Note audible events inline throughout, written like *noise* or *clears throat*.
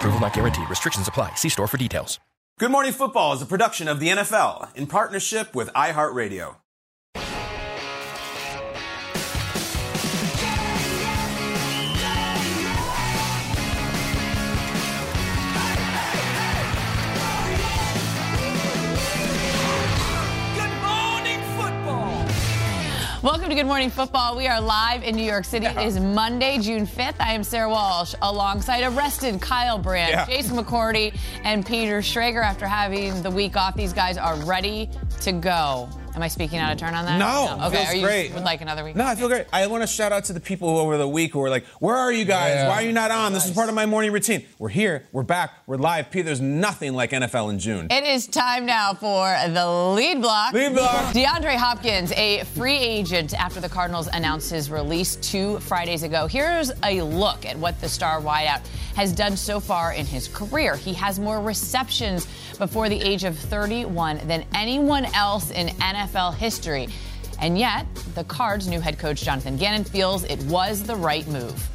Approval not guaranteed. Restrictions apply. See store for details. Good Morning Football is a production of the NFL in partnership with iHeartRadio. Welcome to Good Morning Football. We are live in New York City. Yeah. It is Monday, June 5th. I am Sara Walsh alongside arrested Kyle Brandt, Yeah. Jason McCourty, and Peter Schrager. After having the week off, these guys are ready to go. Am I speaking out of turn on that? No, Okay. feels Are you great. would like another week? No, I feel great. I want to shout out to the people over the week who were like, "Where are you guys? Yeah. Why are you not on? This is part of my morning routine." We're here. We're back. We're live. P, there's nothing like NFL in June. It is time now for the lead block. Lead block. DeAndre Hopkins, a free agent after the Cardinals announced his release two Fridays ago. Here's a look at what the star wideout has done so far in his career. He has more receptions before the age of 31 than anyone else in NFL history. And yet, the Cards' new head coach Jonathan Gannon feels it was the right move.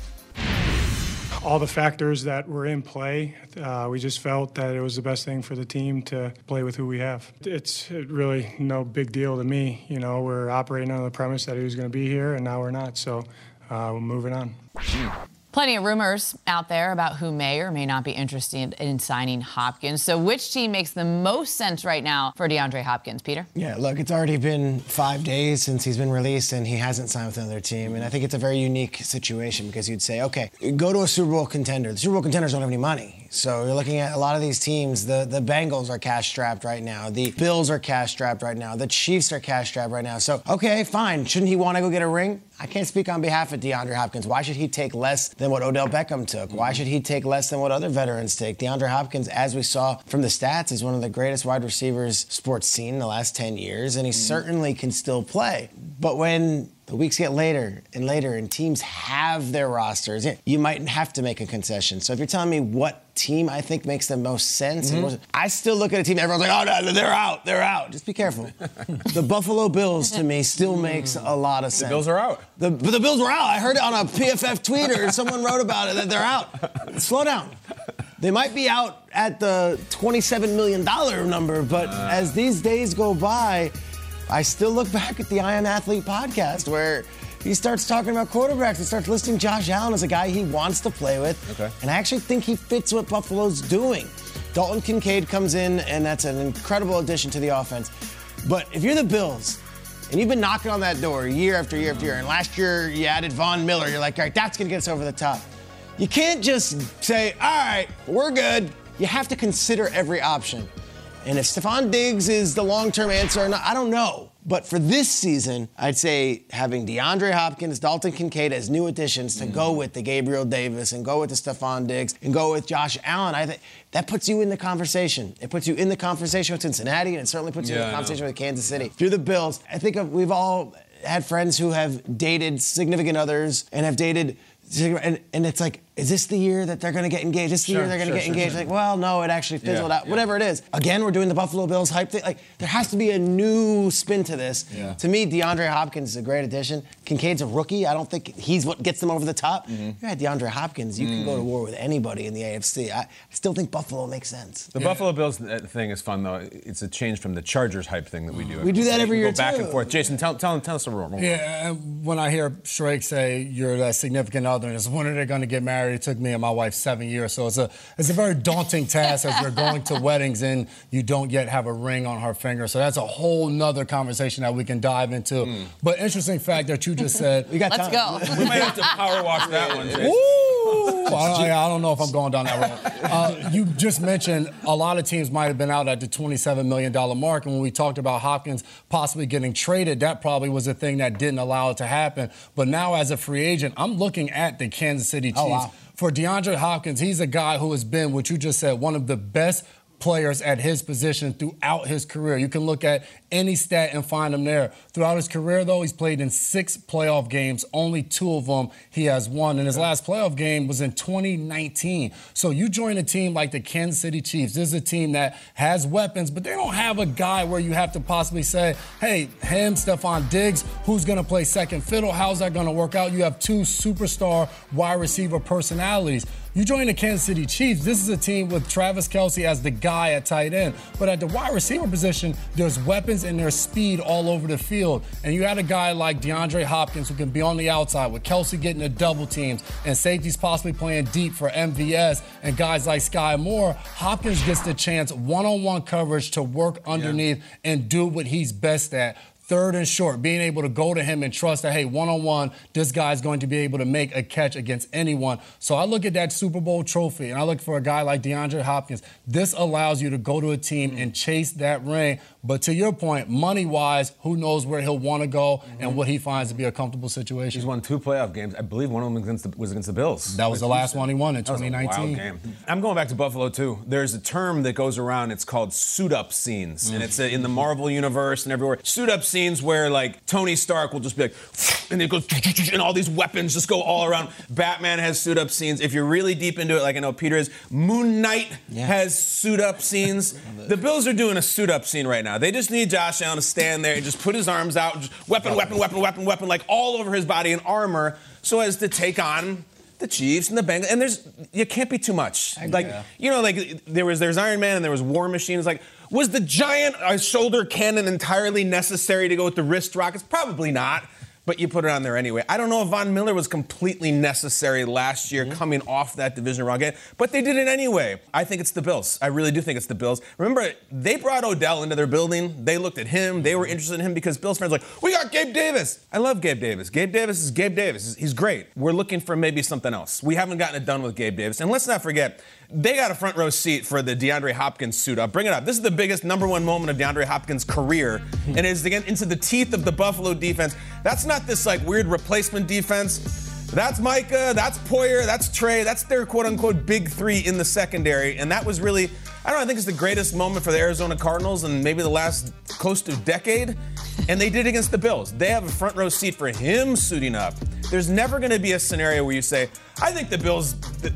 all the factors that were in play, uh, we just felt that it was the best thing for the team to play with who we have. It's really no big deal to me. You know, we're operating on the premise that he was going to be here, and now we're not. So uh, we're moving on. Plenty of rumors out there about who may or may not be interested in signing Hopkins. So, which team makes the most sense right now for DeAndre Hopkins, Peter? Yeah, look, it's already been five days since he's been released and he hasn't signed with another team. And I think it's a very unique situation because you'd say, okay, go to a Super Bowl contender. The Super Bowl contenders don't have any money. So you're looking at a lot of these teams. The, the Bengals are cash strapped right now. The Bills are cash strapped right now. The Chiefs are cash strapped right now. So, okay, fine. Shouldn't he want to go get a ring? I can't speak on behalf of DeAndre Hopkins. Why should he take less than what Odell Beckham took? Why should he take less than what other veterans take? DeAndre Hopkins, as we saw from the stats, is one of the greatest wide receivers sports seen in the last 10 years, and he mm. certainly can still play. But when the weeks get later and later and teams have their rosters, you might have to make a concession. So if you're telling me what team I think makes the most sense, and mm-hmm. most- I still look at a team, everyone's like, oh, no, they're out, they're out. Just be careful. *laughs* the Buffalo Bills, to me, still makes mm. a lot of sense. The Bills are out. The, but the Bills were out. I heard it on a PFF tweeter. Someone wrote about it that they're out. Slow down. They might be out at the $27 million number, but uh. as these days go by, I still look back at the I Am Athlete podcast where he starts talking about quarterbacks and starts listing Josh Allen as a guy he wants to play with. Okay. And I actually think he fits what Buffalo's doing. Dalton Kincaid comes in, and that's an incredible addition to the offense. But if you're the Bills, and you've been knocking on that door year after year after year, and last year you added Von Miller, you're like, all right, that's going to get us over the top. You can't just say, all right, we're good. You have to consider every option. And if Stefon Diggs is the long term answer or not, I don't know. But for this season, I'd say having DeAndre Hopkins, Dalton Kincaid as new additions to go mm. with the Gabriel Davis and go with the Stefon Diggs and go with Josh Allen, I think that puts you in the conversation. It puts you in the conversation with Cincinnati and it certainly puts you Yeah, in I the know. conversation with Kansas City. Through the Bills, I think of, we've all had friends who have dated significant others and have dated, and, and it's like, is this the year that they're going to get engaged? Is this the Sure, year they're going to sure, get sure, engaged? sure. Like, well, no, it actually fizzled Yeah, out. Whatever it is. Again, we're doing the Buffalo Bills hype thing. Like, there has to be a new spin to this. Yeah. To me, DeAndre Hopkins is a great addition. Kincaid's a rookie. I don't think he's what gets them over the top. Mm-hmm. You had DeAndre Hopkins, you can Mm. go to war with anybody in the AFC. I, I still think Buffalo makes sense. The Buffalo Bills uh, thing is fun though. It's a change from the Chargers hype thing that we do. We do that every We year, Go back and forth. Jason, tell, tell, tell us a rule. Yeah, when I hear Shrek say you're that significant other, and it's when are they going to get married? It took me and my wife seven years, so it's a it's a very daunting task as you're going to *laughs* weddings and you don't yet have a ring on her finger. So that's a whole nother conversation that we can dive into. Hmm. But interesting fact that you just said. *laughs* We got Let's time. go. *laughs* We might have to power wash that one. Jason. Ooh, I, don't, I don't know if I'm going down that road. Uh, you just mentioned a lot of teams might have been out at the $27 million mark. And when we talked about Hopkins possibly getting traded, that probably was the thing that didn't allow it to happen. But now, as a free agent, I'm looking at the Kansas City Chiefs. Oh, wow. For DeAndre Hopkins, he's a guy who has been, what you just said, one of the best players at his position throughout his career. You can look at any stat and find him there. Throughout his career, though, he's played in six playoff games. Only two of them he has won. And his last playoff game was in 2019. So you join a team like the Kansas City Chiefs. This is a team that has weapons, but they don't have a guy where you have to possibly say, hey, him, Stefon Diggs, who's going to play second fiddle? How's that going to work out? You have two superstar wide receiver personalities. You join the Kansas City Chiefs. This is a team with Travis Kelce as the guy at tight end. But at the wide receiver position, there's weapons and there's speed all over the field. And you had a guy like DeAndre Hopkins who can be on the outside with Kelce getting the double teams and safeties possibly playing deep for MVS and guys like Skyy Moore. Hopkins gets the chance one on one coverage to work underneath and do what he's best at third and short, being able to go to him and trust that, hey, one on one, this guy's going to be able to make a catch against anyone. So I look at that Super Bowl trophy and I look for a guy like DeAndre Hopkins. This allows you to go to a team and chase that ring. But to your point, money wise, who knows where he'll want to go and what he finds to be a comfortable situation. He's won two playoff games. I believe one of them against the, was against the Bills. That was the last one he won in That was a 2019. wild game. I'm going back to Buffalo too. There's a term that goes around. It's called suit up scenes, and it's uh, in the Marvel universe and everywhere. Suit up scenes where like Tony Stark will just be like, *sniffs* and it goes, *sniffs* and all these weapons just go all around. Batman has suit up scenes. If you're really deep into it, like I know Peter is, Moon Knight has suit up scenes. *laughs* The Bills are doing a suit up scene right now. They just need Josh Allen to stand there and just put his arms out, just weapon, weapon, weapon, weapon, weapon, like all over his body in armor, so as to take on the Chiefs and the Bengals, and there's you can't be too much. Like you know, like there was there's Iron Man and there was War Machine. It's like was the giant uh, shoulder cannon entirely necessary to go with the wrist rockets? Probably not. But you put it on there anyway. I don't know if Von Miller was completely necessary last year mm-hmm. coming off that division round game, but they did it anyway. I think it's the Bills. I really do think it's the Bills. Remember, they brought Odell into their building. They looked at him. They were mm-hmm. interested in him because Bills fans were like, we got Gabe Davis. I love Gabe Davis. Gabe Davis is Gabe Davis. He's great. We're looking for maybe something else. We haven't gotten it done with Gabe Davis. And let's not forget, they got a front row seat for the DeAndre Hopkins suit up. Bring it up. This is the biggest number one moment of DeAndre Hopkins' career, and it is again into the teeth of the Buffalo defense. That's not this like weird replacement defense. That's Micah, that's Poyer, that's Trey, that's their quote unquote big three in the secondary. And that was really, I don't know, I think it's the greatest moment for the Arizona Cardinals in maybe the last close to decade. And they did against the Bills. They have a front row seat for him suiting up. There's never going to be a scenario where you say, I think the Bills,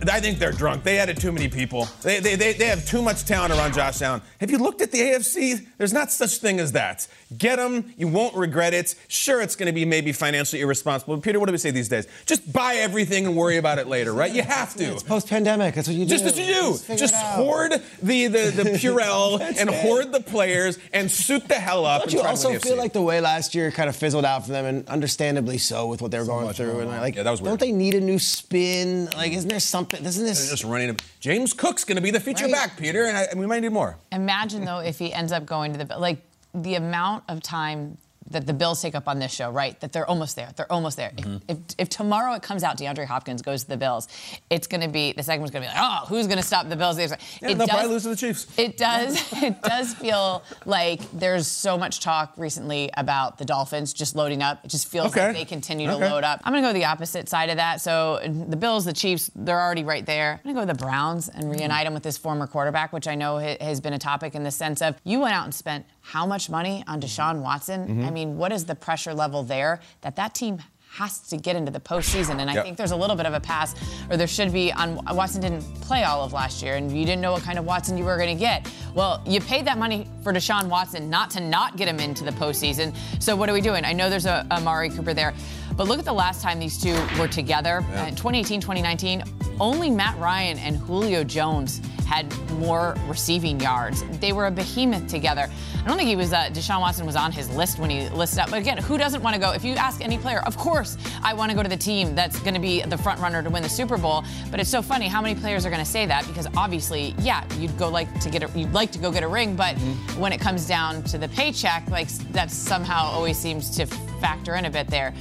I think they're drunk. They added too many people. They, they, they, they have too much talent around Josh Allen. Have you looked at the AFC? There's not such thing as that. Get them. You won't regret it. Sure, it's going to be maybe financially irresponsible. But Peter, what do we say these days? Just buy everything and worry about it later, right? You have to. It's post-pandemic. That's what you do. Just what you do. figure Just hoard the the, the *laughs* Purell and hoard the players and suit the hell up. Don't and you try also win feel AFC. like the way last year kind of fizzled out for them, and understandably so with what they were going through? And like, Yeah, that was weird. don't they need a new spin? Like, isn't there something? Isn't They're this? just running. James Cook's going to be the feature Right. back, Peter, and, I, and we might need more. Imagine though if he ends up going to the like the amount of time that the Bills take up on this show, right? That they're almost there. They're almost there. If- Mm-hmm. If, if, tomorrow it comes out DeAndre Hopkins goes to the Bills, it's going to be the segment's going to be like, oh, who's going to stop the Bills? Yeah, it they'll probably lose to the Chiefs. It does. *laughs* It does feel like there's so much talk recently about the Dolphins just loading up. It just feels Okay. like they continue to load up. I'm going to go the opposite side of that. So the Bills, the Chiefs, they're already right there. I'm going to go with the Browns and reunite them with this former quarterback, which I know has been a topic in the sense of you went out and spent how much money on Deshaun Watson? I mean, what is the pressure level there that that team has to get into the postseason. And I Yep. think there's a little bit of a pass, or there should be, on Watson didn't play all of last year, and you didn't know what kind of Watson you were going to get. Well, you paid that money for Deshaun Watson not to not get him into the postseason. So what are we doing? I know there's a, a Mari Cooper there, but look at the last time these two were together, uh, in 2018, 2019. Only Matt Ryan and Julio Jones had more receiving yards. They were a behemoth together. I don't think he was. Uh, Deshaun Watson was on his list when he listed up. But again, who doesn't want to go? If you ask any player, of course, I want to go to the team that's going to be the front runner to win the Super Bowl. But it's so funny how many players are going to say that because obviously, yeah, you'd go like to get a, you'd like to go get a ring, but when it comes down to the paycheck, like that somehow always seems to factor in a bit there.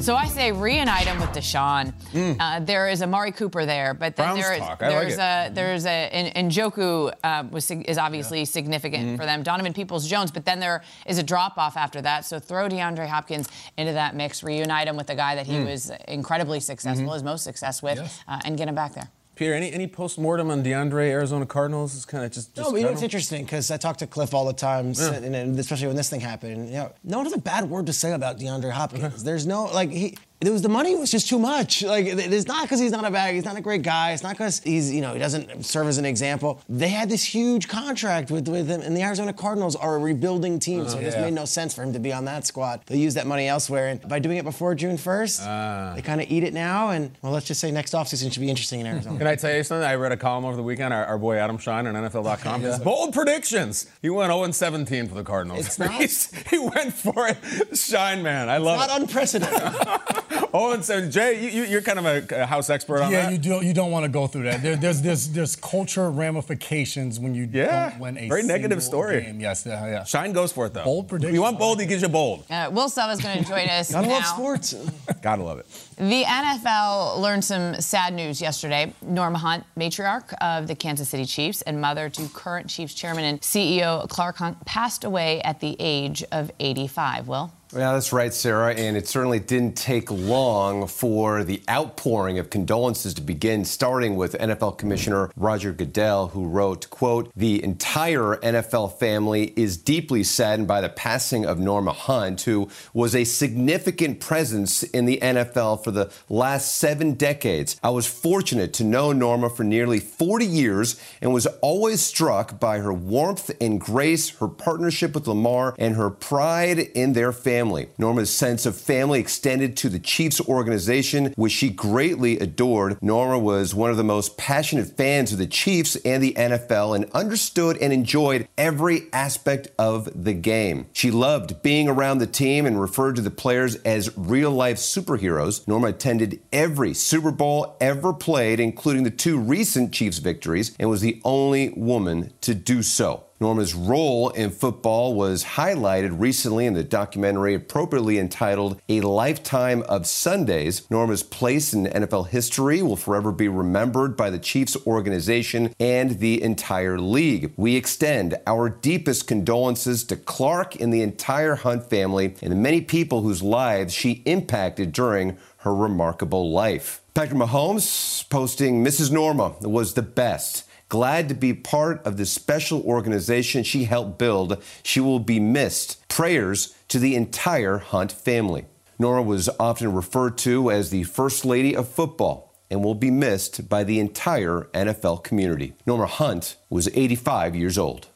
So I say reunite him with Deshaun. Uh, there is Amari Cooper there, but then Browns there is like there's it. a there's a and Njoku uh, was is obviously significant for them. Donovan Peoples Jones, but then there is a drop off after that. So throw DeAndre Hopkins into that mix, reunite him with the guy that he was incredibly successful, his most success with, uh, and get him back there. Peter, any any post mortem on DeAndre Arizona Cardinals? Is kind of just, just No, but you know it's interesting because I talk to Cliff all the time, s- and, and especially when this thing happened. And, you know, no one has a bad word to say about DeAndre Hopkins. There's no like he. It was the money was just too much. Like it's not because he's not a bad, he's not a great guy. It's not because he's you know he doesn't serve as an example. They had this huge contract with with him, and the Arizona Cardinals are a rebuilding team, so oh, it just made no sense for him to be on that squad. They use that money elsewhere, and by doing it before June 1st, ah. they kind of eat it now. And well, let's just say next offseason should be interesting in Arizona. Can I tell you something? I read a column over the weekend. Our, our boy Adam Schein on NFL.com. His bold predictions. He went 0 17 for the Cardinals. It's not- *laughs* he went for it. Schein man. I love not it. Not unprecedented. *laughs* *laughs* 0 17. Jay, you, you, you're kind of a, a house expert on Yeah, that. you do. You don't want to go through that. There, there's there's there's culture ramifications when you Yeah, don't win a very negative story. Game. Yes, yeah, yeah. Schein goes for it though. Bold If prediction. you want bold, he gives you bold. Uh, Will Selva is going to join us *laughs* Gotta now. love sports. Gotta love it. The NFL learned some sad news yesterday. Norma Hunt, matriarch of the Kansas City Chiefs and mother to current Chiefs chairman and CEO Clark Hunt, passed away at the age of 85. Will? Yeah, that's right, Sara. And it certainly didn't take long for the outpouring of condolences to begin, starting with NFL Commissioner Roger Goodell, who wrote, quote, the entire NFL family is deeply saddened by the passing of Norma Hunt, who was a significant presence in the NFL for the last seven decades. I was fortunate to know Norma for nearly 40 years and was always struck by her warmth and grace, her partnership with Lamar, and her pride in their family. Norma's sense of family extended to the Chiefs organization, which she greatly adored. Norma was one of the most passionate fans of the Chiefs and the NFL and understood and enjoyed every aspect of the game. She loved being around the team and referred to the players as real life superheroes. Norma attended every Super Bowl ever played, including the two recent Chiefs victories, and was the only woman to do so. Norma's role in football was highlighted recently in the documentary appropriately entitled A Lifetime of Sundays. Norma's place in NFL history will forever be remembered by the Chiefs organization and the entire league. We extend our deepest condolences to Clark and the entire Hunt family and the many people whose lives she impacted during her remarkable life. Patrick Mahomes posting Mrs. Norma was the best. Glad to be part of this special organization she helped build. She will be missed. Prayers to the entire Hunt family. Nora was often referred to as the First Lady of Football and will be missed by the entire NFL community. Norma Hunt was 85 years old.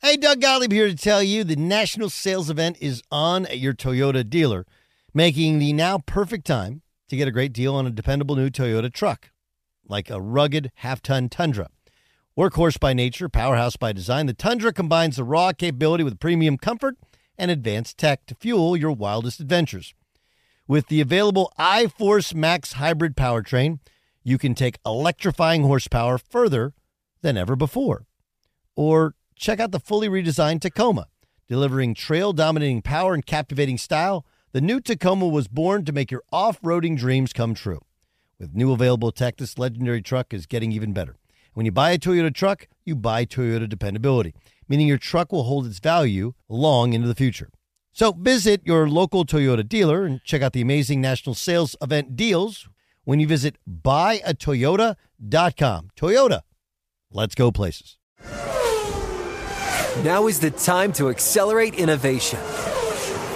Hey, Doug Gottlieb here to tell you the national sales event is on at your Toyota dealer, making the now perfect time to get a great deal on a dependable new Toyota truck, like a rugged half ton Tundra. Workhorse by nature, powerhouse by design, the Tundra combines the raw capability with premium comfort and advanced tech to fuel your wildest adventures. With the available iForce Max hybrid powertrain, you can take electrifying horsepower further than ever before. Or check out the fully redesigned Tacoma, delivering trail dominating power and captivating style. The new Tacoma was born to make your off roading dreams come true. With new available tech, this legendary truck is getting even better. When you buy a Toyota truck, you buy Toyota dependability, meaning your truck will hold its value long into the future. So visit your local Toyota dealer and check out the amazing national sales event deals when you visit buyatoyota.com. Toyota, let's go places. Now is the time to accelerate innovation.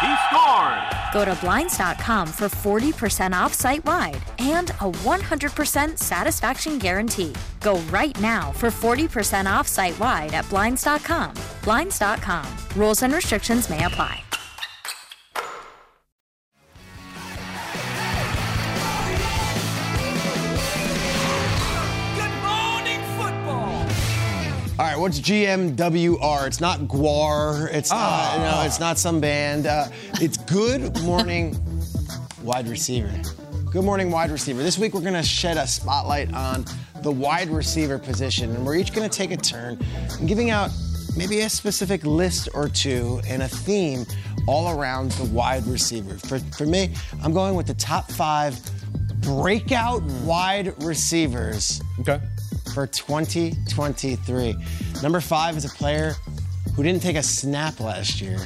He scores. Go to Blinds.com for 40% off site wide and a 100% satisfaction guarantee. Go right now for 40% off site wide at Blinds.com. Blinds.com. Rules and restrictions may apply. All right, what's GMWR? It's not GWAR. It's not, no, it's not some band. Uh, it's Good Morning Wide Receiver. Good Morning Wide Receiver. This week we're going to shed a spotlight on the wide receiver position, and we're each going to take a turn in giving out maybe a specific list or two and a theme all around the wide receiver. For, for me, I'm going with the top five breakout wide receivers Okay. For 2023. Number five is a player who didn't take a snap last year,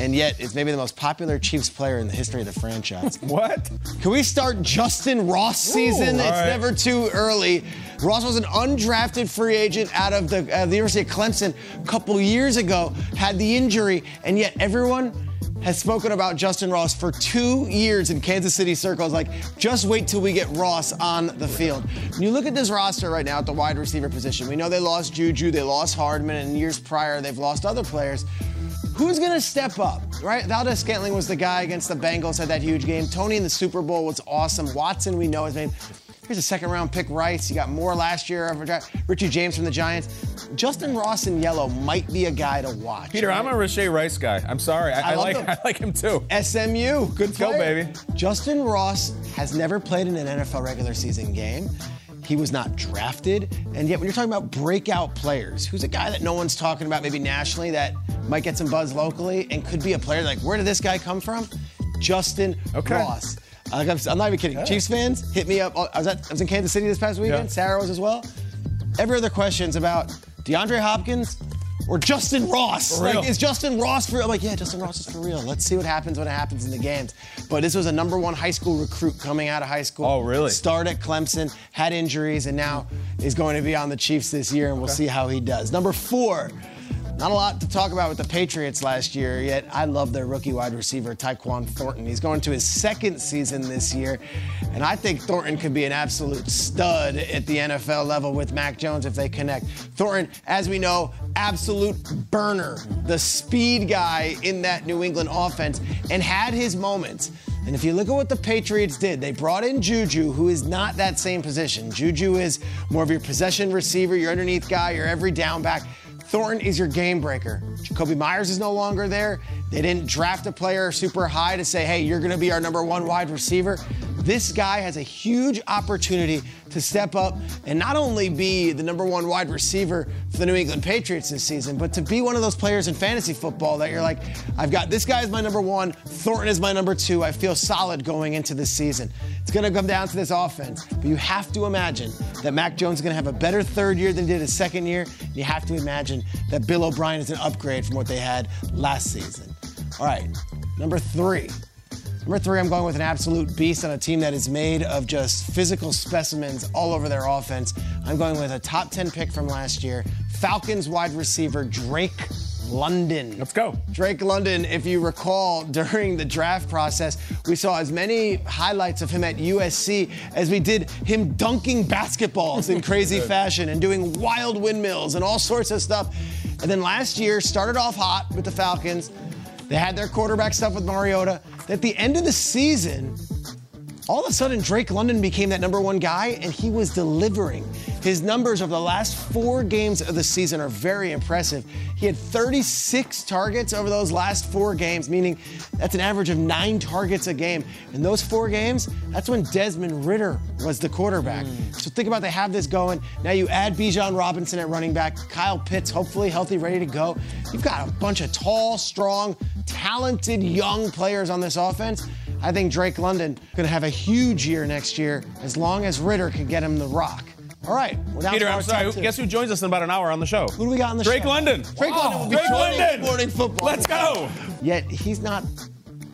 and yet is maybe the most popular Chiefs player in the history of the franchise. *laughs* What? Can we start Justyn Ross season? Ooh, it's right. never too early. Ross was an undrafted free agent out of the, uh, the University of Clemson a couple years ago, had the injury, and yet everyone has spoken about Justyn Ross for two years in Kansas City circles. Like, just wait till we get Ross on the field. When you look at this roster right now at the wide receiver position, we know they lost Juju, they lost Hardman, and years prior they've lost other players. Who's going to step up, right? Valdes Scantling was the guy against the Bengals, had that huge game. Toney in the Super Bowl was awesome. Watson, we know, his made. Here's a second round pick, Rice. You got more last year. Richie James from the Giants. Justyn Ross in yellow might be a guy to watch. Peter, I'm a Rashee Rice guy. I'm sorry. I, I I, like him. *laughs* I like him too. SMU, good go, baby. Justyn Ross has never played in an NFL regular season game. He was not drafted, and yet when you're talking about breakout players, who's a guy that no one's talking about maybe nationally that might get some buzz locally and could be a player like where did this guy come from? Justyn Okay. Ross. Like, I'm, I'm not even kidding. Chiefs fans, hit me up. I was, at, I was in Kansas City this past weekend. Yeah. Sara was as well. Every other question's about DeAndre Hopkins or Justyn Ross. Like, is Justyn Ross for real? I'm like, yeah, Justyn Ross is for real. Let's see what happens when it happens in the games. But this was a number one high school recruit coming out of high school. Oh, really? Started at Clemson, had injuries, and now is going to be on the Chiefs this year, and we'll see how he does. Number four. Not a lot to talk about with the Patriots last year, yet I love their rookie wide receiver, Tyquan Thornton. He's going to his second season this year, and I think Thornton could be an absolute stud at the NFL level with Mac Jones if they connect. Thornton, as we know, absolute burner, the speed guy in that New England offense, and had his moments. And if you look at what the Patriots did, they brought in Juju, who is not that same position. Juju is more of your possession receiver, your underneath guy, your every down back. Thornton is your game breaker. Jacoby Myers is no longer there. They didn't draft a player super high to say, hey, you're going to be our number one wide receiver. This guy has a huge opportunity to step up and not only be the number one wide receiver for the New England Patriots this season, but to be one of those players in fantasy football that you're like, I've got this guy as my number one, Thornton is my number two. I feel solid going into this season. It's going to come down to this offense, but you have to imagine that Mac Jones is going to have a better third year than he did his second year. You have to imagine that Bill O'Brien is an upgrade from what they had last season. All right, number three. Number three, I'm going with an absolute beast on a team that is made of just physical specimens all over their offense. I'm going with a top 10 pick from last year, Falcons wide receiver Drake London. Let's go. Drake London, if you recall, *laughs* during the draft process, we saw as many highlights of him at USC as we did him dunking basketballs in *laughs* crazy fashion and doing wild windmills and all sorts of stuff. And then last year started off hot with the Falcons. They had their quarterback stuff with Mariota. At the end of the season, all of a sudden Drake London became that number one guy and he was delivering. His numbers over the last four games of the season are very impressive. He had 36 targets over those last four games, meaning that's an average of nine targets a game. In those four games, that's when Desmond Ridder was the quarterback. So think about they have this going. Now you add Bijan Robinson at running back, Kyle Pitts, hopefully healthy, ready to go. You've got a bunch of tall, strong, talented young players on this offense. I think Drake London going to have a huge year next year as long as Ridder can get him the rock. All right, we're down Peter, to our I'm sorry. top two. Guess who joins us in about an hour on the show? Who do we got on the show? Drake show? London. Drake oh, London will be Drake joining London. Morning Football. Let's go. Yet he's not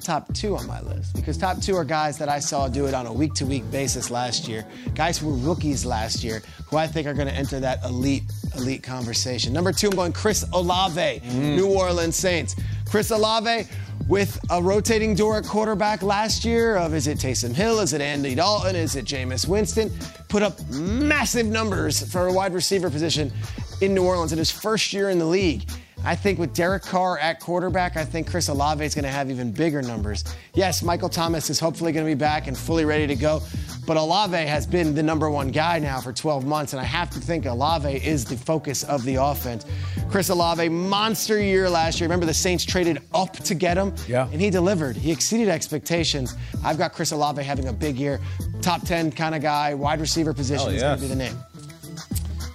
top two on my list because top two are guys that I saw do it on a week to week basis last year. Guys who were rookies last year who I think are going to enter that elite, elite conversation. Number two, I'm going Chris Olave, mm. New Orleans Saints. Chris Olave with a rotating door at quarterback last year of is it Taysom Hill, is it Andy Dalton, is it Jameis Winston, put up massive numbers for a wide receiver position in New Orleans in his first year in the league. I think with Derek Carr at quarterback, I think Chris Olave is going to have even bigger numbers. Yes, Michael Thomas is hopefully going to be back and fully ready to go, but Olave has been the number one guy now for 12 months, and I have to think Olave is the focus of the offense. Chris Olave, monster year last year. Remember the Saints traded up to get him? Yeah. And he delivered. He exceeded expectations. I've got Chris Olave having a big year. Top 10 kind of guy, wide receiver position Hell is going to be the name.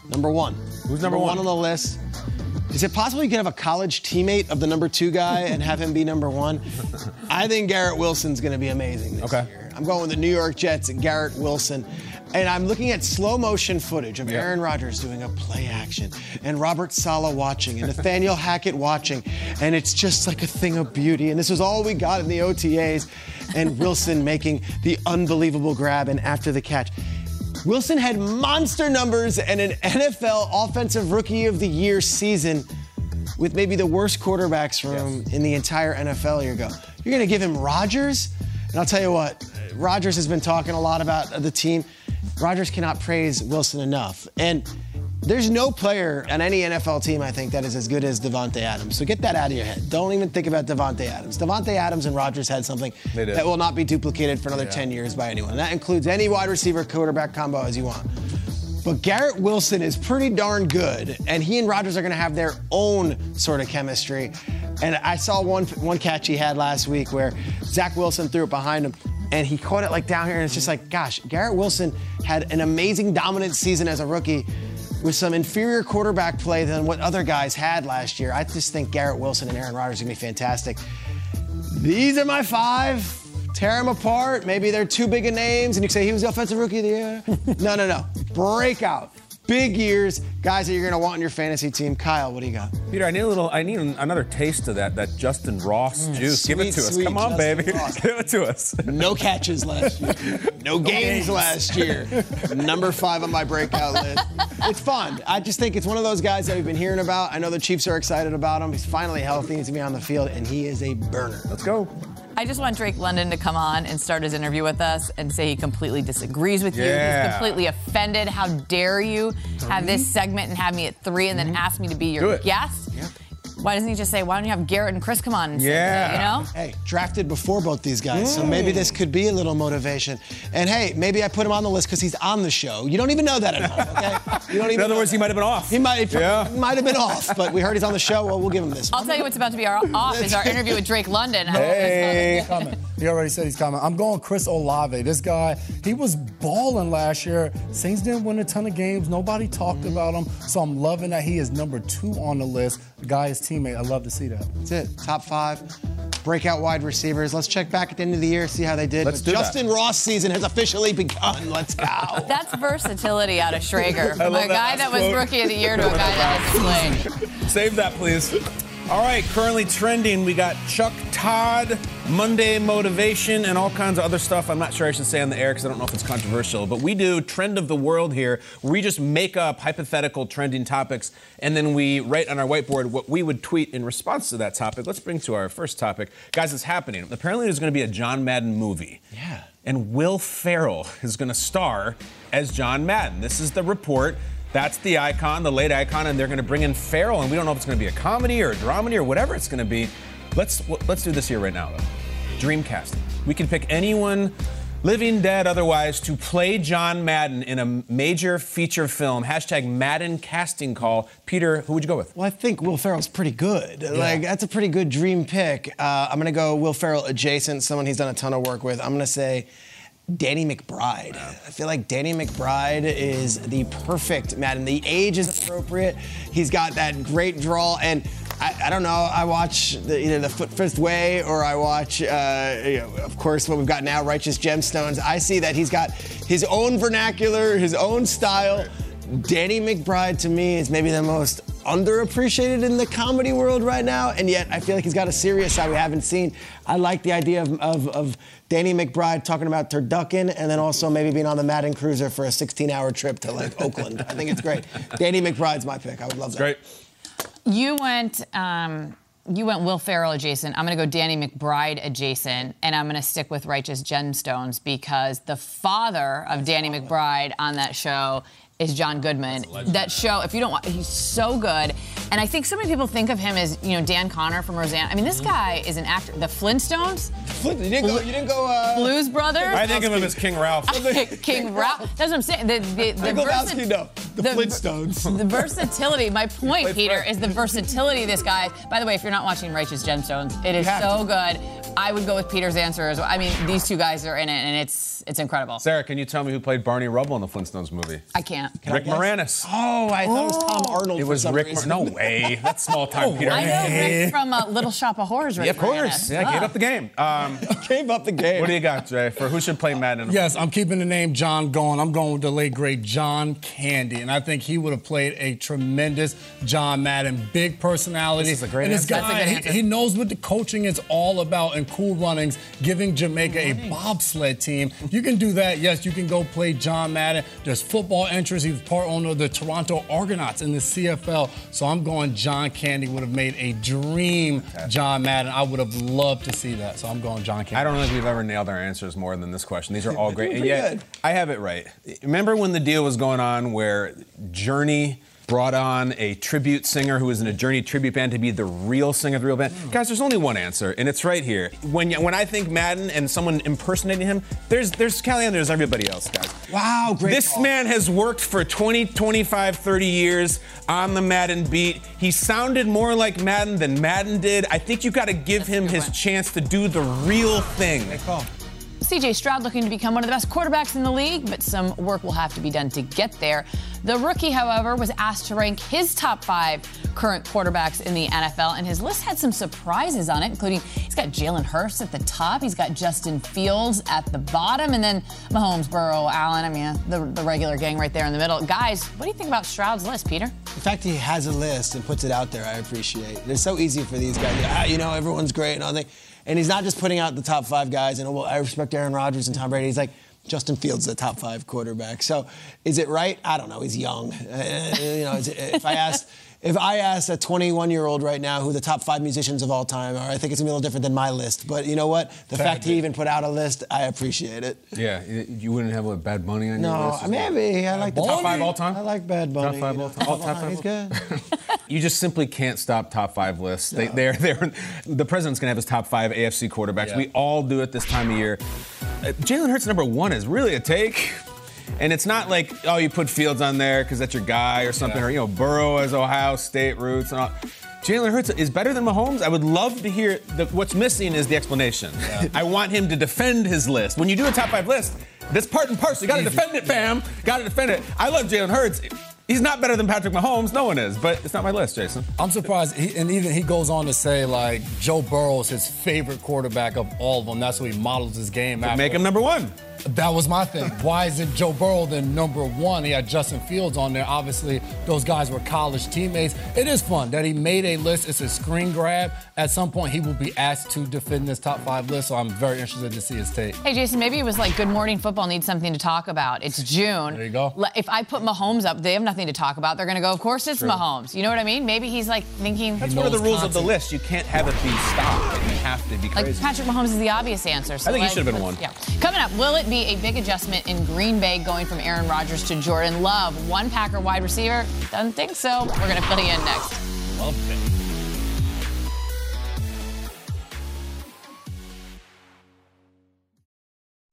Number one. Who's number one? on the list? Is it possible you could have a college teammate of the number two guy and have him be number one? *laughs* I think Garrett Wilson's going to be amazing this Okay. year. I'm going with the New York Jets and Garrett Wilson. And I'm looking at slow motion footage of Yeah. Aaron Rodgers doing a play action and Robert Saleh watching and Nathaniel *laughs* Hackett watching. And it's just like a thing of beauty. And this was all we got in the OTAs. And Wilson making the unbelievable grab and after the catch. Wilson had monster numbers and an NFL Offensive Rookie of the Year season with maybe the worst quarterbacks room in the entire NFL year ago. You're going to give him Rodgers? And I'll tell you what, Rodgers has been talking a lot about the team. Rodgers cannot praise Wilson enough. And there's no player on any NFL team, I think, that is as good as Davante Adams. So get that out of your head. Don't even think about Davante Adams. Davante Adams and Rodgers had something that will not be duplicated for another Yeah. 10 years by anyone. And that includes any wide receiver quarterback combo as you want. But Garrett Wilson is pretty darn good, and he and Rodgers are going to have their own sort of chemistry. And I saw one one catch he had last week where Zach Wilson threw it behind him, and he caught it like down here, and it's just like, gosh, Garrett Wilson had an amazing dominant season as a rookie with some inferior quarterback play than what other guys had last year. I just think Garrett Wilson and Aaron Rodgers are going to be fantastic. These are my five. Tear them apart. Maybe they're too big of names, and you say he was the offensive rookie of the year. *laughs* no, no, no. Breakout. Big years. Guys that you're going to want in your fantasy team. Kyle, what do you got? Peter, I need a little. I need another taste of that. That Justyn Ross mm, juice. Give it sweet, to us. Come on, Justyn baby. Ross. *laughs* Give it to us. No catches last year. No *laughs* games last year. Number five on my breakout list. It's fun. I just think it's one of those guys that we've been hearing about. I know the Chiefs are excited about him. He's finally healthy. He's going to be on the field, and he is a burner. Let's go. I just want Drake London to come on and start his interview with us and say he completely disagrees with you. He's completely offended. How dare you have this segment and have me at three and then ask me to be your guest? Why doesn't he just say, why don't you have Garrett and Chris come on and Yeah. that, you know? Hey, drafted before both these guys, so maybe mm. this could be a little motivation. And hey, maybe I put him on the list because he's on the show. You don't even know that at home, okay? *laughs* You don't even. In other know words, he might have been off. He might, Yeah. might have been off, but we heard he's on the show. Well, we'll give him this. I'll tell you what's about to be our *laughs* off is our interview with Drake London. Hey, he's coming. He already said he's coming. I'm going Chris Olave. This guy, he was balling last year. Saints didn't win a ton of games. Nobody talked mm-hmm. about him. So I'm loving that he is number two on the list. The guy is teammate. I love to see that. That's it. Top five. Breakout wide receivers. Let's check back at the end of the year, see how they did. Let's But do that. Justyn Ross season has officially begun. Let's go. *laughs* That's versatility out of Schrager. From a guy last that was quote. rookie of the year to a guy that has played. Save that, please. All right, currently trending, we got Chuck Todd, Monday Motivation, and all kinds of other stuff. I'm not sure I should say on the air because I don't know if it's controversial, but we do Trend of the World here, where we just make up hypothetical trending topics, and then we write on our whiteboard what we would tweet in response to that topic. Let's bring to our first topic. Guys, it's happening. Apparently, there's going to be a John Madden movie. Yeah. And Will Ferrell is going to star as John Madden. This is the report. That's the icon, the late icon, and they're going to bring in Ferrell, and we don't know if it's going to be a comedy or a dramedy or whatever it's going to be. Let's let's do this here right now, though. Dream casting. We can pick anyone, living, dead, otherwise, to play John Madden in a major feature film. Hashtag Madden casting call. Peter, who would you go with? Well, I think Will Ferrell's pretty good. Like that's a pretty good dream pick. Uh, I'm gonna go Will Ferrell adjacent, someone he's done a ton of work with. I'm gonna say Danny McBride. I feel like Danny McBride is the perfect Madden. The age is appropriate. He's got that great draw, and I, I don't know. I watch the, either the Foot Fist Way or I watch, uh, you know, of course, what we've got now, Righteous Gemstones. I see that he's got his own vernacular, his own style. Danny McBride to me is maybe the most underappreciated in the comedy world right now, and yet I feel like he's got a serious side we haven't seen. I like the idea of, of, of Danny McBride talking about turducken and then also maybe being on the Madden Cruiser for a 16-hour trip to like Oakland. I think it's great. *laughs* Danny McBride's my pick. I would love that. Great. You went. Um, you went Will Ferrell adjacent. I'm going to go Danny McBride adjacent, and I'm going to stick with Righteous Gemstones because the father of Danny McBride on that show is John Goodman. That show, if you don't, wa- he's so good, and I think so many people think of him as you know Dan Conner from Roseanne. I mean, this guy is an actor. The Flintstones, You didn't go. You didn't go. Uh, Blues Brothers. I think of him as King Ralph. *laughs* King Ralph. That's what I'm saying. The, the, the, Big Lebowski, versi- no. The Flintstones. *laughs* the versatility. My point, Peter, is the versatility of this guy. By the way, if you're not watching Righteous Gemstones, it is so to. good. I would go with Peter's answer as well. I mean, these two guys are in it, and it's it's incredible. Sara, can you tell me who played Barney Rubble in the Flintstones movie? I can't. Rick Moranis. Oh, I thought it was Tom Arnold. It was Rick. reason. no way. That's small *laughs* time, Peter. I know Rick from uh, Little Shop of Horrors. Rick Yeah, of course. Moranis. Yeah, gave Oh. up the game. Um, *laughs* Gave up the game. what do you got, Jay, for who should play Madden? Yes, I'm keeping the name John going. I'm going with the late great John Candy, and I think he would have played a tremendous John Madden. Big personality. This is a great and this guy, That's a good he- he, knows what the coaching is all about and Cool Runnings, giving Jamaica a bobsled team. You can do that. Yes, you can go play John Madden. There's football interest. He was part owner of the Toronto Argonauts in the CFL. So I'm going John Candy would have made a dream John Madden. I would have loved to see that. So I'm going John Candy. I don't know if we've ever nailed our answers more than this question. These are all *laughs* great. And yet, good. I have it right. Remember when the deal was going on where Journey brought on a tribute singer who was in a Journey tribute band to be the real singer of the real band? Guys, there's only one answer, and it's right here. When when I think Madden and someone impersonating him, there's there's Caliendo, there's everybody else, guys. Wow, great. This call. man has worked for 20, 25, 30 years on the Madden beat. He sounded more like Madden than Madden did. I think you got to give him his chance to do the real thing. CJ Stroud looking to become one of the best quarterbacks in the league, but some work will have to be done to get there. The rookie, however, was asked to rank his top five current quarterbacks in the NFL, and his list had some surprises on it, including he's got Jalen Hurts at the top, he's got Justin Fields at the bottom, and then Mahomes, Burrow, Allen. I mean, the, the regular gang right there in the middle. Guys, what do you think about Stroud's list, Peter? The fact he has a list and puts it out there, I appreciate. It's so easy for these guys. Ah, you know, everyone's great and all that. And he's not just putting out the top five guys. And well, I respect Aaron Rodgers and Tom Brady. He's like, Justin Fields, the top five quarterback. So, is it right? I don't know. He's young. Uh, you know, if I asked, if I asked a 21-year-old right now who the top five musicians of all time are, I think it's gonna be a little different than my list. But you know what? The fact he even put out a list, I appreciate it. Yeah, you- wouldn't have a Bad Bunny on your list? as maybe I like the Top five all time? I like Bad Bunny. Top five all time? All top five He's good. *laughs* You just simply can't stop top five lists. They, they're, they're, the president's going to have his top five AFC quarterbacks. Yeah. We all do it this time of year. Uh, Jalen Hurts number one is really a take. And it's not like, oh, you put Fields on there because that's your guy or something, Yeah. or, you know, Burrow as Ohio State roots and all. Jalen Hurts is better than Mahomes. I would love to hear the, what's missing is the explanation. I want him to defend his list. When you do a top five list, that's part and parcel. You got to defend it, fam. Got to defend it. I love Jalen Hurts. He's not better than Patrick Mahomes. No one is, but it's not my list, Jason. I'm surprised, he, and even he goes on to say like Joe Burrow is his favorite quarterback of all of them. That's what he models his game after. Make him number one. That was my thing. Why isn't Joe Burrow then number one? He had Justin Fields on there. Obviously, those guys were college teammates. It is fun that he made a list. It's a screen grab. At some point, he will be asked to defend this top five list, so I'm very interested to see his take. Hey, Jason, maybe it was like Good Morning Football needs something to talk about. It's June. There you go. If I put Mahomes up, they have nothing to talk about. They're going to go, of course it's True. Mahomes. You know what I mean? Maybe he's like thinking. That's one of the rules of the list. You can't have it be stopped. You have to be Like. Patrick Mahomes is the obvious answer. So I think he should have been one. Yeah. Coming up, will it be a big adjustment in Green Bay going from Aaron Rodgers to Jordan Love? One Packer wide receiver? Doesn't think so. We're going to fill you in next. Love.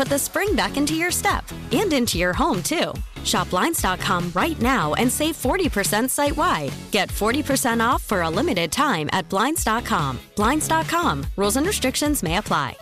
put the spring back into your step and into your home, too. Shop Blinds.com right now and save 40% site wide. Get 40% off for a limited time at Blinds.com. Blinds.com. Rules and restrictions may apply.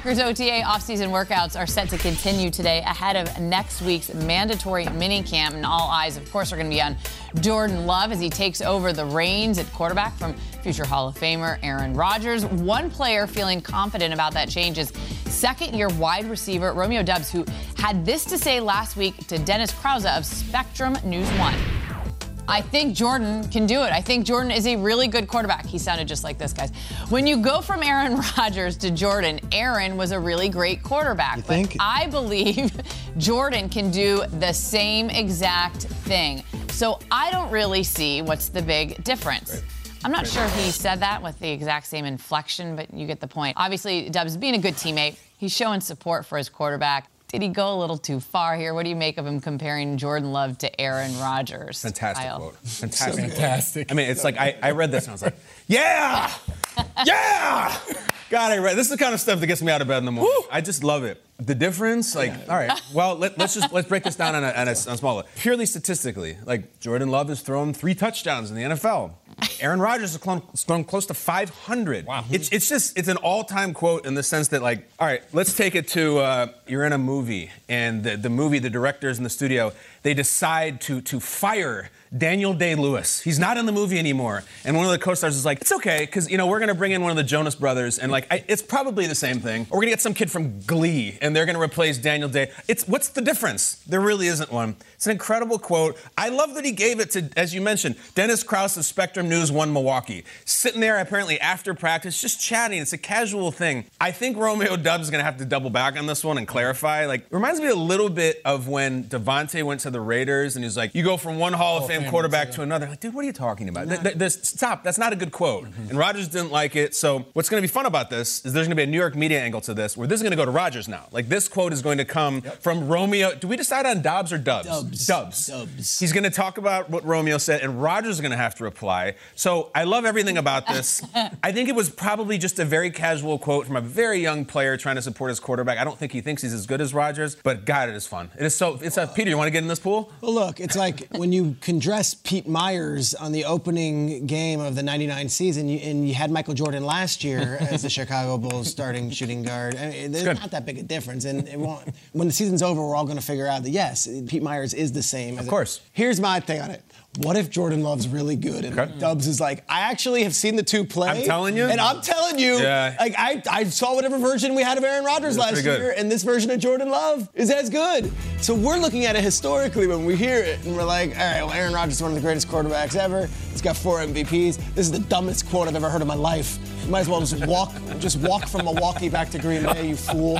Packers OTA offseason workouts are set to continue today ahead of next week's mandatory minicamp. And all eyes, of course, are going to be on Jordan Love as he takes over the reins at quarterback from future Hall of Famer Aaron Rodgers. One player feeling confident about that change is second year wide receiver Romeo Doubs, who had this to say last week to Dennis Krause of Spectrum News One. I think Jordan can do it. I think Jordan is a really good quarterback. He sounded just like this, guys. When you go from Aaron *laughs* Rodgers to Jordan, Aaron was a really great quarterback. You think? But I believe *laughs* Jordan can do the same exact thing. So I don't really see what's the big difference. I'm not sure he said that with the exact same inflection, but you get the point. Obviously, Doubs being a good teammate, he's showing support for his quarterback. Did he go a little too far here? What do you make of him comparing Jordan Love to Aaron Rodgers? Fantastic Kyle? quote. Fantastic. Fantastic. I mean, it's like I, I read this and I was like, yeah, yeah. God, I read this is the kind of stuff that gets me out of bed in the morning. I just love it. The difference, like, all right, well, let, us just let's break this down on a, on a, on a small level. Purely statistically, like Jordan Love has thrown three touchdowns in the NFL. Aaron Rodgers has thrown, close to 500. Wow. It's, it's just it's an all-time quote in the sense that like, all right, let's take it to uh, you're in a movie and the, the movie, the directors in the studio, they decide to to fire Daniel Day Lewis. He's not in the movie anymore. And one of the co stars is like, it's okay, because, you know, we're going to bring in one of the Jonas brothers, and, like, I, it's probably the same thing. Or we're going to get some kid from Glee, and they're going to replace Daniel Day. It's What's the difference? There really isn't one. It's an incredible quote. I love that he gave it to, as you mentioned, Dennis Krause of Spectrum News One Milwaukee, sitting there apparently after practice, just chatting. It's a casual thing. I think Romeo Doubs is going to have to double back on this one and clarify. Like, it reminds me a little bit of when Davante went to the Raiders and he's like, you go from one Hall of Fame quarterback to another. Like, dude, what are you talking about? Th- th- this, stop. That's not a good quote. Mm-hmm. And Rodgers didn't like it. So what's going to be fun about this is there's going to be a New York media angle to this where this is going to go to Rodgers now. Like, this quote is going to come from Romeo. Do we decide on Dobbs or Dubs? Dubs. Dubs. Dubs. He's going to talk about what Romeo said, and Rodgers is going to have to reply. So I love everything about this. *laughs* I think it was probably just a very casual quote from a very young player trying to support his quarterback. I don't think he thinks he's as good as Rodgers, but God, it is fun. It is so. It's a, Peter. You want to get in this pool? Well, look, it's like when you can dress Pete Myers on the opening game of the 99 season, you, and you had Michael Jordan last year as the *laughs* Chicago Bulls starting shooting guard. I mean, there's good. not that big a difference. And it won't, when the season's over, we're all going to figure out that, yes, Pete Myers is the same. Of course. Here's my thing on it. What if Jordan Love's really good and Doubs is like, I actually have seen the two play. I'm telling you. And I'm telling you, Yeah. like I, I saw whatever version we had of Aaron Rodgers last year, and this version of Jordan Love is as good. So we're looking at it historically when we hear it, and we're like, all right, well, Aaron Rodgers is one of the greatest quarterbacks ever. He's got four MVPs. This is the dumbest quote I've ever heard in my life. You might as well just walk, *laughs* just walk from Milwaukee back to Green Bay, you fool.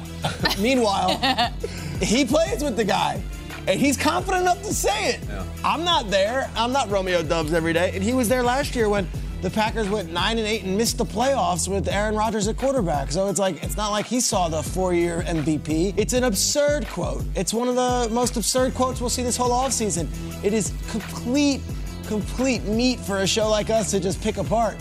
Meanwhile, *laughs* he plays with the guy. And he's confident enough to say it. I'm not there. I'm not Romeo Doubs every day. And he was there last year when the Packers went nine and eight and missed the playoffs with Aaron Rodgers at quarterback. So it's like it's not like he saw the four-year MVP. It's an absurd quote. It's one of the most absurd quotes we'll see this whole offseason. It is complete, complete meat for a show like us to just pick apart.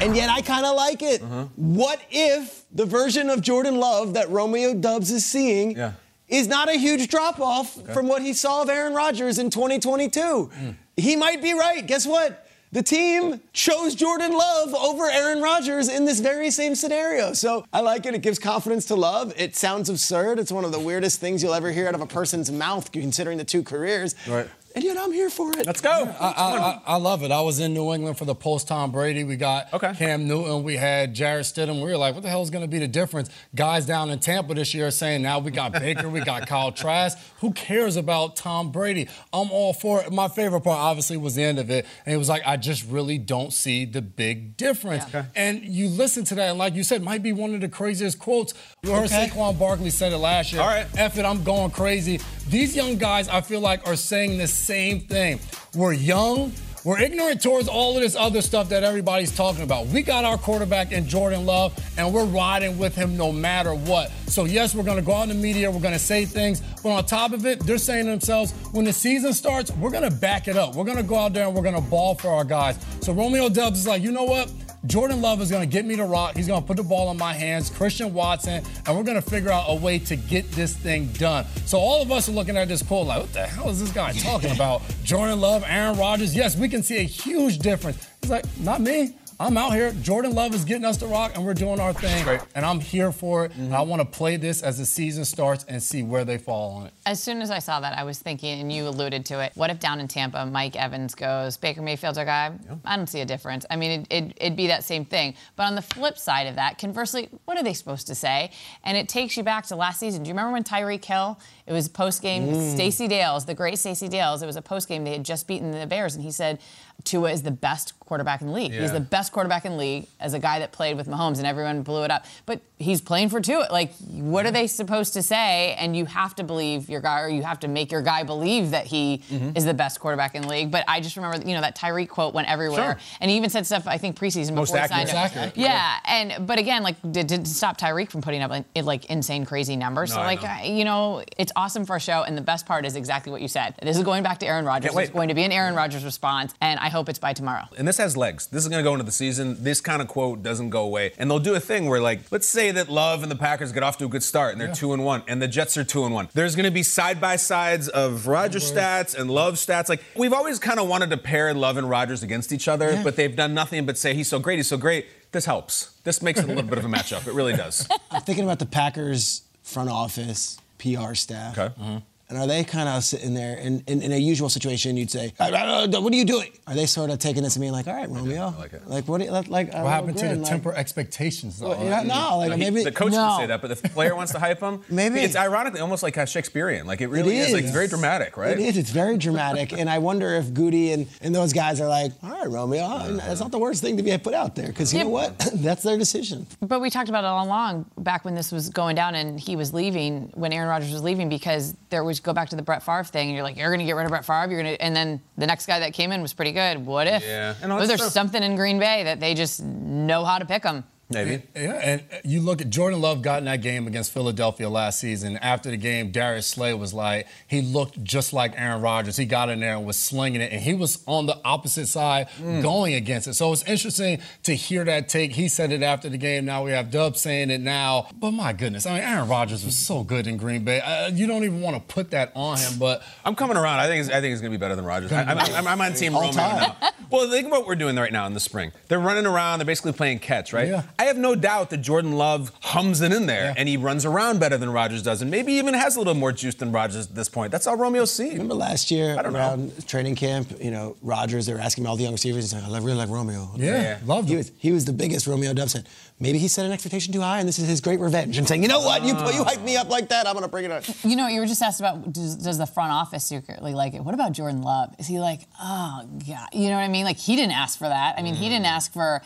And yet I kind of like it. Uh-huh. What if the version of Jordan Love that Romeo Doubs is seeing Yeah. Is not a huge drop off from what he saw of Aaron Rodgers in 2022. Hmm. He might be right. Guess what? The team chose Jordan Love over Aaron Rodgers in this very same scenario. So I like it. It gives confidence to Love. It sounds absurd. It's one of the weirdest things you'll ever hear out of a person's mouth, considering the two careers. Right. And yet I'm here for it. Let's go. I, I, I, I love it. I was in New England for the post Tom Brady. We got Okay. Cam Newton. We had Jarrett Stidham. We were like, what the hell is going to be the difference? Guys down in Tampa this year are saying now we got Baker, we got Kyle Trask. Who cares about Tom Brady? I'm all for it. My favorite part, obviously, was the end of it. And it was like, I just really don't see the big difference. And you listen to that, and like you said, might be one of the craziest quotes. You heard Okay. Saquon Barkley said it last year. All right. F it, I'm going crazy. These young guys, I feel like, are saying the same thing. We're young. We're ignorant towards all of this other stuff that everybody's talking about. We got our quarterback in Jordan Love, and we're riding with him no matter what. So, yes, we're going to go out in the media, we're going to say things, but on top of it, they're saying to themselves, when the season starts, we're going to back it up. We're going to go out there and we're going to ball for our guys. So, Romeo Doubs is like, you know what? Jordan Love is going to get me to rock. He's going to put the ball in my hands, Christian Watson, and we're going to figure out a way to get this thing done. So all of us are looking at this quote like, what the hell is this guy talking *laughs* about? Jordan Love, Aaron Rodgers. Yes, we can see a huge difference. He's like, not me. I'm out here. Jordan Love is getting us to rock, and we're doing our thing. And I'm here for it. And I want to play this as the season starts and see where they fall on it. As soon as I saw that, I was thinking, and you alluded to it. What if down in Tampa, Mike Evans goes, Baker Mayfield's our guy? I don't see a difference. I mean, it, it, it'd be that same thing. But on the flip side of that, conversely, what are they supposed to say? And it takes you back to last season. Do you remember when Tyreek Hill? It was post game. Stacey Dales, the great Stacey Dales. It was a post game. They had just beaten the Bears, and he said, Tua is the best quarterback in the league. He's the best quarterback in the league as a guy that played with Mahomes, and everyone blew it up. But he's playing for Tua. Like, what are they supposed to say? And you have to believe your guy, or you have to make your guy believe that he Mm-hmm. is the best quarterback in the league. But I just remember, you know, that Tyreek quote went everywhere, Sure. and he even said stuff I think preseason Most before he signed accurate. Most accurate. Yeah, and but again, like did, did stop Tyreek from putting up like, like insane, crazy numbers. No, so I like know. I- you know, it's awesome for a show, and the best part is exactly what you said. This is going back to Aaron Rodgers. Can't. It's going to be an Aaron Rodgers response, and I hope it's by tomorrow. And this has legs. This is going to go into the season. This kind of quote doesn't go away. And they'll do a thing where, like, let's say that Love and the Packers get off to a good start and they're two and one, and the Jets are two and one. There's going to be side by sides of Rodgers stats and Love stats. Like, we've always kind of wanted to pair Love and Rodgers against each other, but they've done nothing but say he's so great, he's so great. This helps. This makes it a little bit of a matchup. It really does. I'm *laughs* thinking about the Packers front office, PR staff. Okay. Mm-hmm. And are they kind of sitting there in, in, in a usual situation? You'd say, "Uh, uh, "What are you doing?" Are they sort of taking this and being like, "All right, Romeo, like, what? Do you, like, uh, What happened to the like- temper expectations? Though? Well, yeah, no, like No, he- maybe the coach no. can say that, but the player wants to hype him, *laughs* Maybe. it's ironically almost like a Shakespearean. Like it really It is. Like is. it's very dramatic, right? It is. It's very dramatic, and I wonder if Gutey and, and those guys are like, "All right, Romeo, that's not the worst thing to be put out there," because you know what? *laughs* that's their decision. But we talked about it all along back when this was going down and he was leaving, when Aaron Rodgers was leaving, because there was go back to the Brett Favre thing, and you're like, you're going to get rid of Brett Favre, you're going to, and then the next guy that came in was pretty good. What if? Yeah. And was there something in Green Bay that they just know how to pick him? Maybe. Yeah, and you look at Jordan Love got in that game against Philadelphia last season. After the game, Darius Slay was like, he looked just like Aaron Rodgers. He got in there and was slinging it, and he was on the opposite side Mm. going against it. So it's interesting to hear that take. He said it after the game. Now we have Dub saying it now. But my goodness, I mean, Aaron Rodgers was so good in Green Bay. Uh, you don't even want to put that on him, but I'm coming around. I think it's, I think it's going to be better than Rodgers. I, I'm, I'm, I'm on Team Romeo now. Well, think about what we're doing right now in the spring. They're running around. They're basically playing catch, right? Yeah. I have no doubt that Jordan Love hums it in there, and he runs around better than Rodgers does, and maybe even has a little more juice than Rodgers at this point. That's all Romeo's seen. Remember last year I don't know. around training camp, you know, Rodgers, they were asking all the young receivers, he's like, I really like Romeo. Yeah, Yeah. loved he him. Was, he was the biggest Romeo Dub said. Maybe he set an expectation too high, and this is his great revenge. And saying, you know what, you, you hyped me up like that, I'm going to bring it up. You know, you were just asked about does, does the front office secretly like it? What about Jordan Love? Is he like, oh god, you know what I mean? Like he didn't ask for that. I mean, he mm. didn't ask for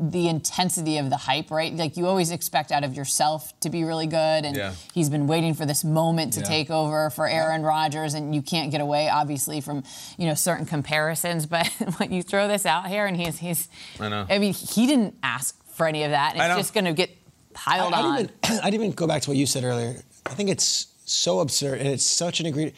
the intensity of the hype, right? Like you always expect out of yourself to be really good, and Yeah. he's been waiting for this moment to Yeah. take over for Aaron Rodgers, and you can't get away, obviously, from you know certain comparisons. But *laughs* when you throw this out here, and he's he's, I know. I mean, he didn't ask for any of that, and it's just going to get piled I, on. I'd even, *clears throat* I'd even go back to what you said earlier. I think it's so absurd, and it's such an ingredient.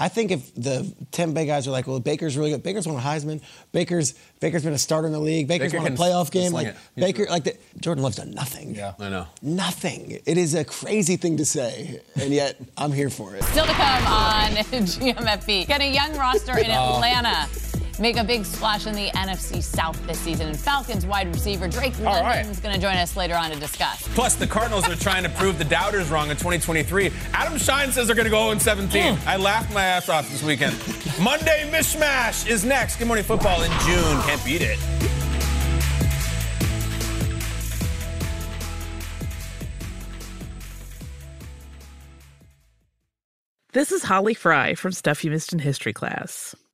I think if the Tampa Bay guys are like, well, Baker's really good. Baker's won a Heisman. Baker's Baker's been a starter in the league. Baker's Baker won a playoff game. Like it. He's Baker, like the, Jordan Love's done nothing. Yeah, I know. Nothing. It is a crazy thing to say, and yet I'm here for it. Still to come on *laughs* GMFB. Got a young roster in *laughs* Oh. Atlanta. Make a big splash in the NFC South this season. And Falcons wide receiver Drake All right. London's going to join us later on to discuss. Plus, the Cardinals are trying to prove the doubters wrong in 2023. Adam Schein says they're going to go 0 17. Hmm. I laughed my ass off this weekend. Monday Mishmash is next. Good morning, football in June. Can't beat it. This is Holly Fry from Stuff You Missed in History class.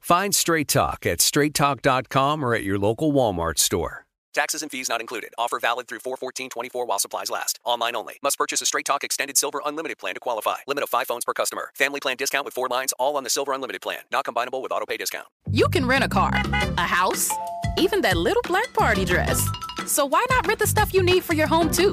Find Straight Talk at straighttalk.com or at your local Walmart store. Taxes and fees not included. Offer valid through 41424 while supplies last. Online only. Must purchase a Straight Talk Extended Silver Unlimited plan to qualify. Limit of five phones per customer. Family plan discount with four lines, all on the Silver Unlimited plan. Not combinable with auto pay discount. You can rent a car, a house, even that little black party dress. So why not rent the stuff you need for your home too?